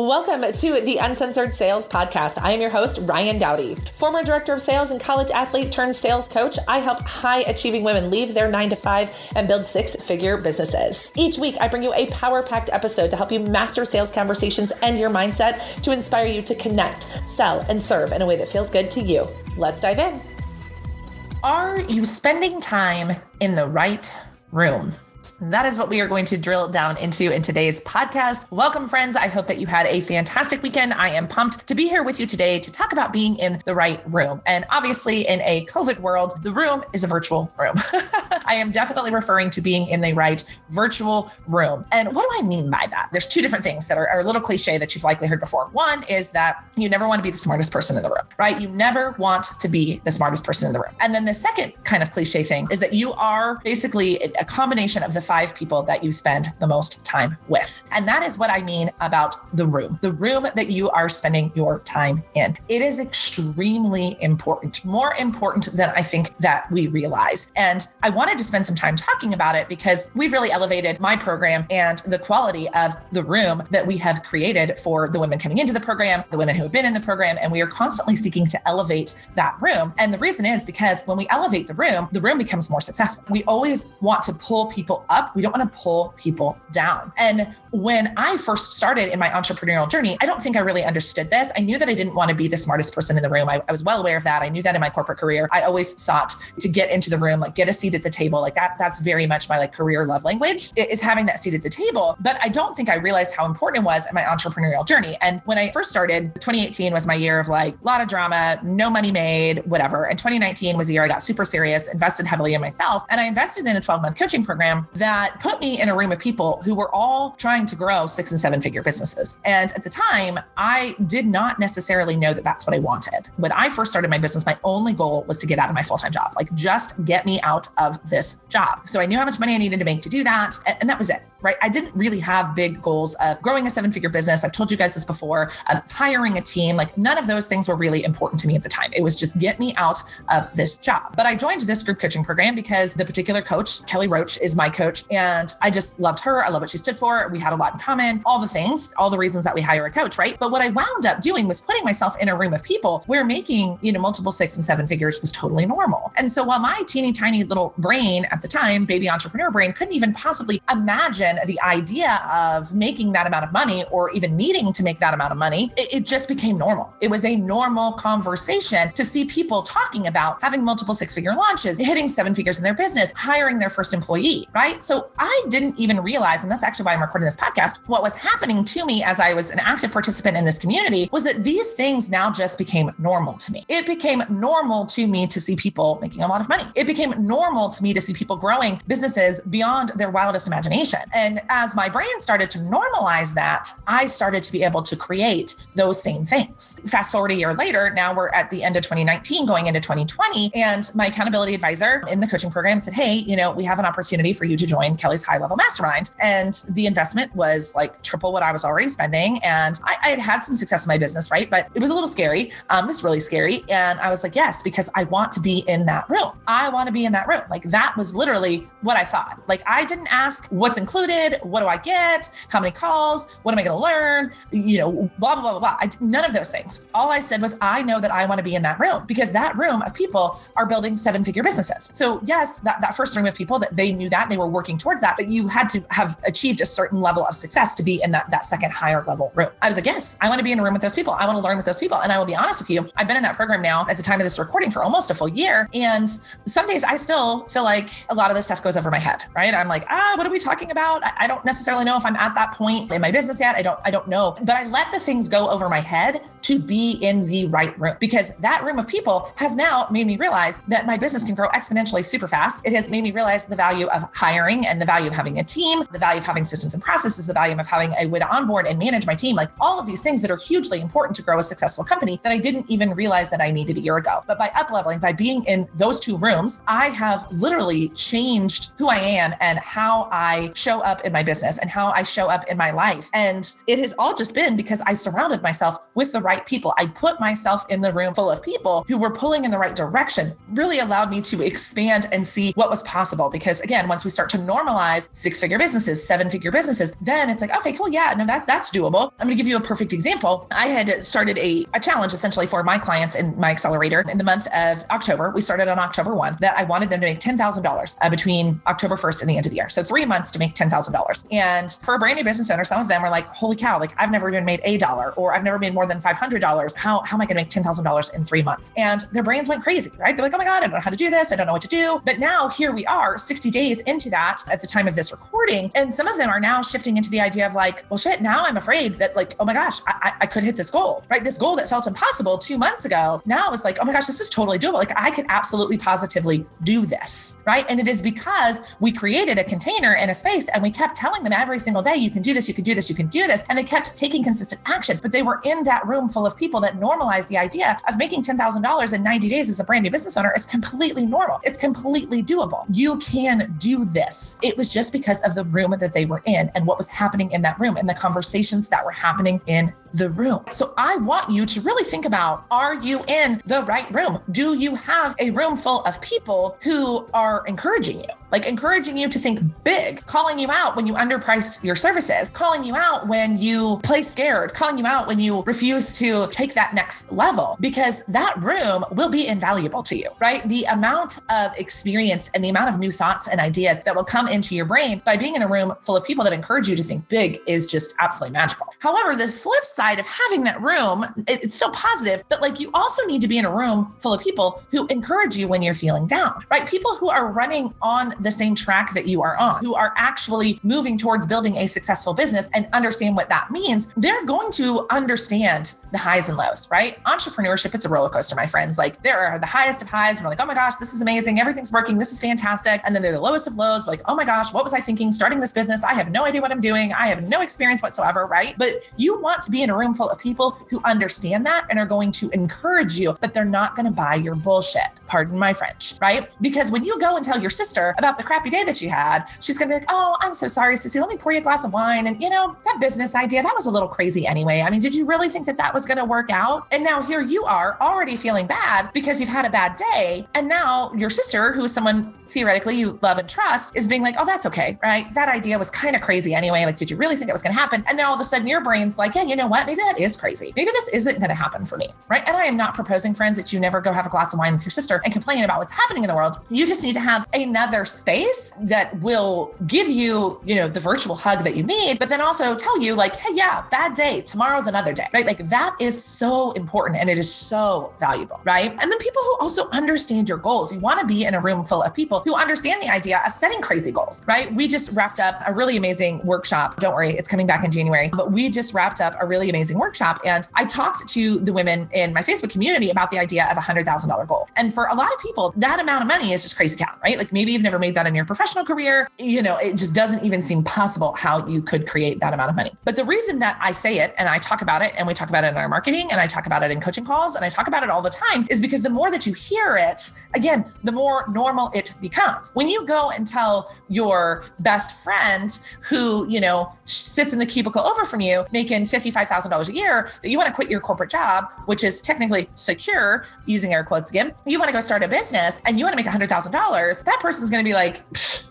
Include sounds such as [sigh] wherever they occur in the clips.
Welcome to the Uncensored Sales Podcast. I am your host, Ryan Dowdy. Former director of sales and college athlete turned sales coach, I help high achieving women leave their nine to five and build six figure businesses. Each week, I bring you a power packed episode to help you master sales conversations and your mindset to inspire you to connect, sell, and serve in a way that feels good to you. Let's dive in. Are you spending time in the right room? That is what we are going to drill down into in today's podcast. Welcome, friends. I hope that you had a fantastic weekend. I am pumped to be here with you today to talk about being in the right room. And obviously, in a COVID world, the room is a virtual room. [laughs] I am definitely referring to being in the right virtual room. And what do I mean by that? There's two different things that are, are a little cliche that you've likely heard before. One is that you never want to be the smartest person in the room, right? You never want to be the smartest person in the room. And then the second kind of cliche thing is that you are basically a combination of the five people that you spend the most time with. And that is what I mean about the room, the room that you are spending your time in. It is extremely important, more important than I think that we realize. And I wanted to spend some time talking about it because we've really elevated my program and the quality of the room that we have created for the women coming into the program, the women who have been in the program, and we are constantly seeking to elevate that room. And the reason is because when we elevate the room, the room becomes more successful. We always want to pull people up. We don't want to pull people down. And when I first started in my entrepreneurial journey, I don't think I really understood this. I knew that I didn't want to be the smartest person in the room. I, I, was well aware of that. I knew that in my corporate career. I always sought to get into the room, like get a seat at the table. Like that, that's very much my like career love language is having that seat at the table. But I don't think I realized how important it was in my entrepreneurial journey. And when I first started, 2018 was my year of like a lot of drama, no money made, whatever. And 2019 was the year I got super serious, invested heavily in myself. And I invested in a 12 month coaching program that put me in a room of people who were all trying to grow six and seven figure businesses. And at the time, I did not necessarily know that that's what I wanted. When I first started my business, my only goal was to get out of my full time job, like just get me out of this job. So I knew how much money I needed to make to do that. And that was it right? I didn't really have big goals of growing a seven figure business. I've told you guys this before, of hiring a team. Like none of those things were really important to me at the time. It was just get me out of this job. But I joined this group coaching program because the particular coach, Kelly Roach, is my coach. And I just loved her. I love what she stood for. We had a lot in common, all the things, all the reasons that we hire a coach, right? But what I wound up doing was putting myself in a room of people where making, you know, multiple six and seven figures was totally normal. And so while my teeny tiny little brain at the time, baby entrepreneur brain, couldn't even possibly imagine the idea of making that amount of money or even needing to make that amount of money, it, it just became normal. It was a normal conversation to see people talking about having multiple six figure launches, hitting seven figures in their business, hiring their first employee, right? So I didn't even realize, and that's actually why I'm recording this podcast, what was happening to me as I was an active participant in this community was that these things now just became normal to me. It became normal to me to see people making a lot of money. It became normal to me to see people growing businesses beyond their wildest imagination. And as my brain started to normalize that, I started to be able to create those same things. Fast forward a year later, now we're at the end of 2019, going into 2020. And my accountability advisor in the coaching program said, Hey, you know, we have an opportunity for you to join Kelly's high level mastermind. And the investment was like triple what I was already spending. And I, I had had some success in my business, right? But it was a little scary. Um, it was really scary. And I was like, Yes, because I want to be in that room. I want to be in that room. Like that was literally what I thought. Like I didn't ask what's included, what do I get, how many calls, what am I going to learn, you know, blah, blah, blah, blah, blah. I, none of those things. All I said was, I know that I want to be in that room because that room of people are building seven figure businesses. So, yes, that, that first room of people that they knew that they were working towards that, but you had to have achieved a certain level of success to be in that, that second higher level room. I was like, yes, I want to be in a room with those people. I want to learn with those people. And I will be honest with you, I've been in that program now at the time of this recording for almost a full year. And some days I still feel like a lot of this stuff goes over my head, right? I'm like, ah, what are we talking about? I, don't necessarily know if I'm at that point in my business yet. I don't, I don't know. But I let the things go over my head to be in the right room because that room of people has now made me realize that my business can grow exponentially super fast. It has made me realize the value of hiring and the value of having a team, the value of having systems and processes, the value of having a way to onboard and manage my team, like all of these things that are hugely important to grow a successful company that I didn't even realize that I needed a year ago. But by up leveling, by being in those two rooms, I have literally changed who I am and how I show up in my business and how I show up in my life. And it has all just been because I surrounded myself with the right people. I put myself in the room full of people who were pulling in the right direction, really allowed me to expand and see what was possible. Because again, once we start to normalize six figure businesses, seven figure businesses, then it's like, okay, cool. Yeah, no, that's, that's doable. I'm going to give you a perfect example. I had started a, a challenge essentially for my clients in my accelerator in the month of October. We started on October 1 that I wanted them to make $10,000 uh, between October 1st and the end of the year. So three months to make $10,000. And for a brand new business owner, some of them are like, holy cow, like I've never even made a dollar or I've never made more than $500. How, how am I going to make $10,000 in three months? And their brains went crazy, right? They're like, oh my God, I don't know how to do this. I don't know what to do. But now here we are 60 days into that at the time of this recording. And some of them are now shifting into the idea of like, well, shit, now I'm afraid that like, oh my gosh, I, I could hit this goal, right? This goal that felt impossible two months ago. Now it's like, oh my gosh, this is totally doable. Like I could absolutely positively do this, right? And it is because we created a container and a space and we kept telling them every single day, you can do this, you can do this, you can do this. And they kept taking consistent action, but they were in that room full of people that normalized the idea of making $10,000 in 90 days as a brand new business owner is completely normal. It's completely doable. You can do this. It was just because of the room that they were in and what was happening in that room and the conversations that were happening in the room. So I want you to really think about are you in the right room? Do you have a room full of people who are encouraging you? Like encouraging you to think big, calling you out when you underprice your services, calling you out when you play scared, calling you out when you refuse to take that next level, because that room will be invaluable to you, right? The amount of experience and the amount of new thoughts and ideas that will come into your brain by being in a room full of people that encourage you to think big is just absolutely magical. However, the flip side of having that room, it's still positive, but like you also need to be in a room full of people who encourage you when you're feeling down, right? People who are running on the same track that you are on, who are actually moving towards building a successful business and understand what that means, they're going to understand the highs and lows, right? Entrepreneurship, it's a roller coaster, my friends. Like there are the highest of highs. We're like, oh my gosh, this is amazing. Everything's working. This is fantastic. And then they're the lowest of lows. Like, oh my gosh, what was I thinking starting this business? I have no idea what I'm doing. I have no experience whatsoever, right? But you want to be in a room full of people who understand that and are going to encourage you, but they're not going to buy your bullshit. Pardon my French, right? Because when you go and tell your sister about the crappy day that she had, she's going to be like, oh, I'm so sorry, Sissy. Let me pour you a glass of wine. And, you know, that business idea, that was a little crazy anyway. I mean, did you really think that that was going to work out? And now here you are already feeling bad because you've had a bad day. And now your sister, who is someone theoretically you love and trust, is being like, oh, that's okay, right? That idea was kind of crazy anyway. Like, did you really think it was going to happen? And now all of a sudden your brain's like, yeah, you know what? Maybe that is crazy. Maybe this isn't going to happen for me, right? And I am not proposing, friends, that you never go have a glass of wine with your sister and complain about what's happening in the world. You just need to have another space that will give you, you know, the virtual hug that you need, but then also tell you, like, hey, yeah, bad day. Tomorrow's another day, right? Like that is so important and it is so valuable, right? And then people who also understand your goals. You want to be in a room full of people who understand the idea of setting crazy goals, right? We just wrapped up a really amazing workshop. Don't worry, it's coming back in January, but we just wrapped up a really amazing workshop. And I talked to the women in my Facebook community about the idea of a $100,000 goal. And for a lot of people, that amount of money is just crazy town, right? Like maybe you've never made that in your professional career. You know, it just doesn't even seem possible how you could create that amount of money. But the reason that I say it and I talk about it and we talk about it in our marketing and I talk about it in coaching calls and I talk about it all the time is because the more that you hear it, again, the more normal it becomes. When you go and tell your best friend who, you know, sits in the cubicle over from you making $55,000 a year that you want to quit your corporate job, which is technically secure, using air quotes again, you want to go start a business and you want to make a $100,000, that person's going to be like,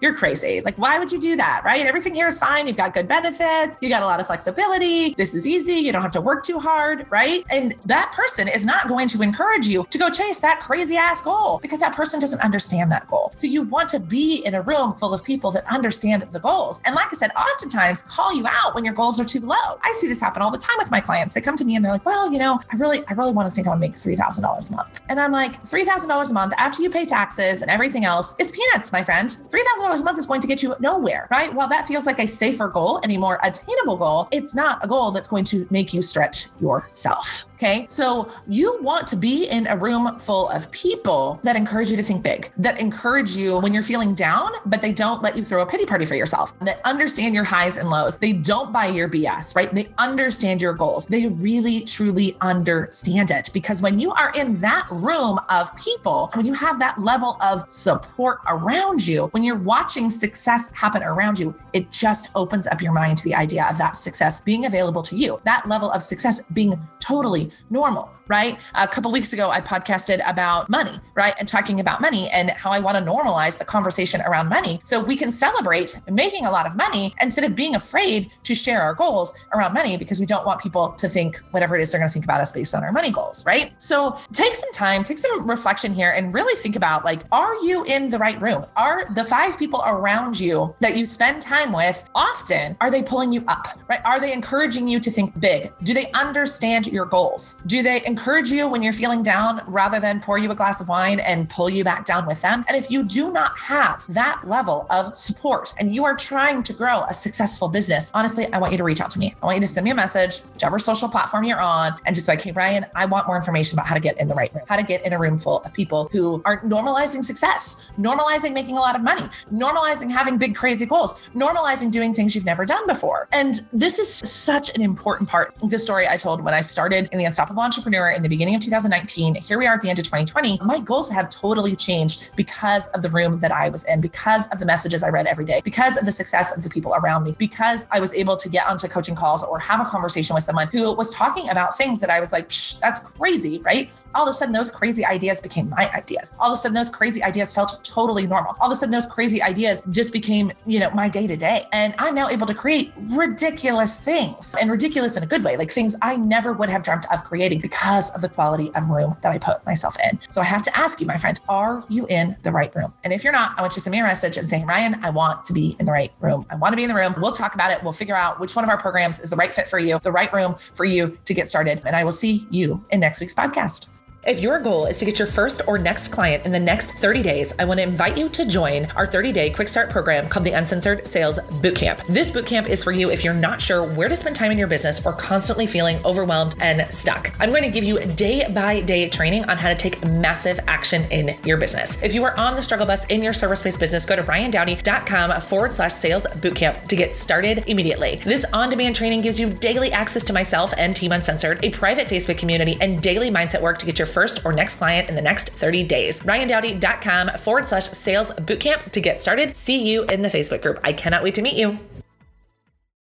you're crazy. Like, why would you do that? Right? Everything here is fine. You've got good benefits. You got a lot of flexibility. This is easy. You don't have to work too hard. Right. And that person is not going to encourage you to go chase that crazy ass goal because that person doesn't understand that goal. So you want to be in a room full of people that understand the goals. And like I said, oftentimes call you out when your goals are too low. I see this happen all the time with my clients. They come to me and they're like, well, you know, I really, I really want to think I want to make $3,000 a month. And I'm like, $3,000 a month after you pay taxes and everything else is peanuts, my friend. $3,000 a month is going to get you nowhere, right? While that feels like a safer goal and a more attainable goal, it's not a goal that's going to make you stretch yourself. Okay. So you want to be in a room full of people that encourage you to think big, that encourage you when you're feeling down, but they don't let you throw a pity party for yourself, that understand your highs and lows. They don't buy your BS, right? They understand your goals. They really, truly understand it. Because when you are in that room of people, when you have that level of support around you, when you're watching success happen around you, it just opens up your mind to the idea of that success being available to you, that level of success being totally normal right? A couple weeks ago, I podcasted about money, right? And talking about money and how I want to normalize the conversation around money so we can celebrate making a lot of money instead of being afraid to share our goals around money because we don't want people to think whatever it is they're going to think about us based on our money goals, right? So take some time, take some reflection here and really think about like, are you in the right room? Are the five people around you that you spend time with often, are they pulling you up, right? Are they encouraging you to think big? Do they understand your goals? Do they encourage you when you're feeling down rather than pour you a glass of wine and pull you back down with them. And if you do not have that level of support and you are trying to grow a successful business, honestly, I want you to reach out to me. I want you to send me a message, whichever social platform you're on, and just like, hey, Ryan, I want more information about how to get in the right room, how to get in a room full of people who are normalizing success, normalizing making a lot of money, normalizing having big, crazy goals, normalizing doing things you've never done before. And this is such an important part. The story I told when I started in the Unstoppable Entrepreneur in the beginning of 2019. Here we are at the end of 2020. My goals have totally changed because of the room that I was in, because of the messages I read every day, because of the success of the people around me, because I was able to get onto coaching calls or have a conversation with someone who was talking about things that I was like, that's crazy, right? All of a sudden, those crazy ideas became my ideas. All of a sudden, those crazy ideas felt totally normal. All of a sudden, those crazy ideas just became, you know, my day to day. And I'm now able to create ridiculous things and ridiculous in a good way, like things I never would have dreamt of creating because because of the quality of room that I put myself in. So I have to ask you, my friend, are you in the right room? And if you're not, I want you to send me a message and say, Ryan, I want to be in the right room. I want to be in the room. We'll talk about it. We'll figure out which one of our programs is the right fit for you, the right room for you to get started. And I will see you in next week's podcast. If your goal is to get your first or next client in the next 30 days, I want to invite you to join our 30 day quick start program called the Uncensored Sales Bootcamp. This bootcamp is for you if you're not sure where to spend time in your business or constantly feeling overwhelmed and stuck. I'm going to give you day by day training on how to take massive action in your business. If you are on the struggle bus in your service based business, go to ryandowdy.com forward slash sales bootcamp to get started immediately. This on demand training gives you daily access to myself and Team Uncensored, a private Facebook community, and daily mindset work to get your first or next client in the next 30 days. RyanDowdy.com forward slash sales bootcamp to get started. See you in the Facebook group. I cannot wait to meet you.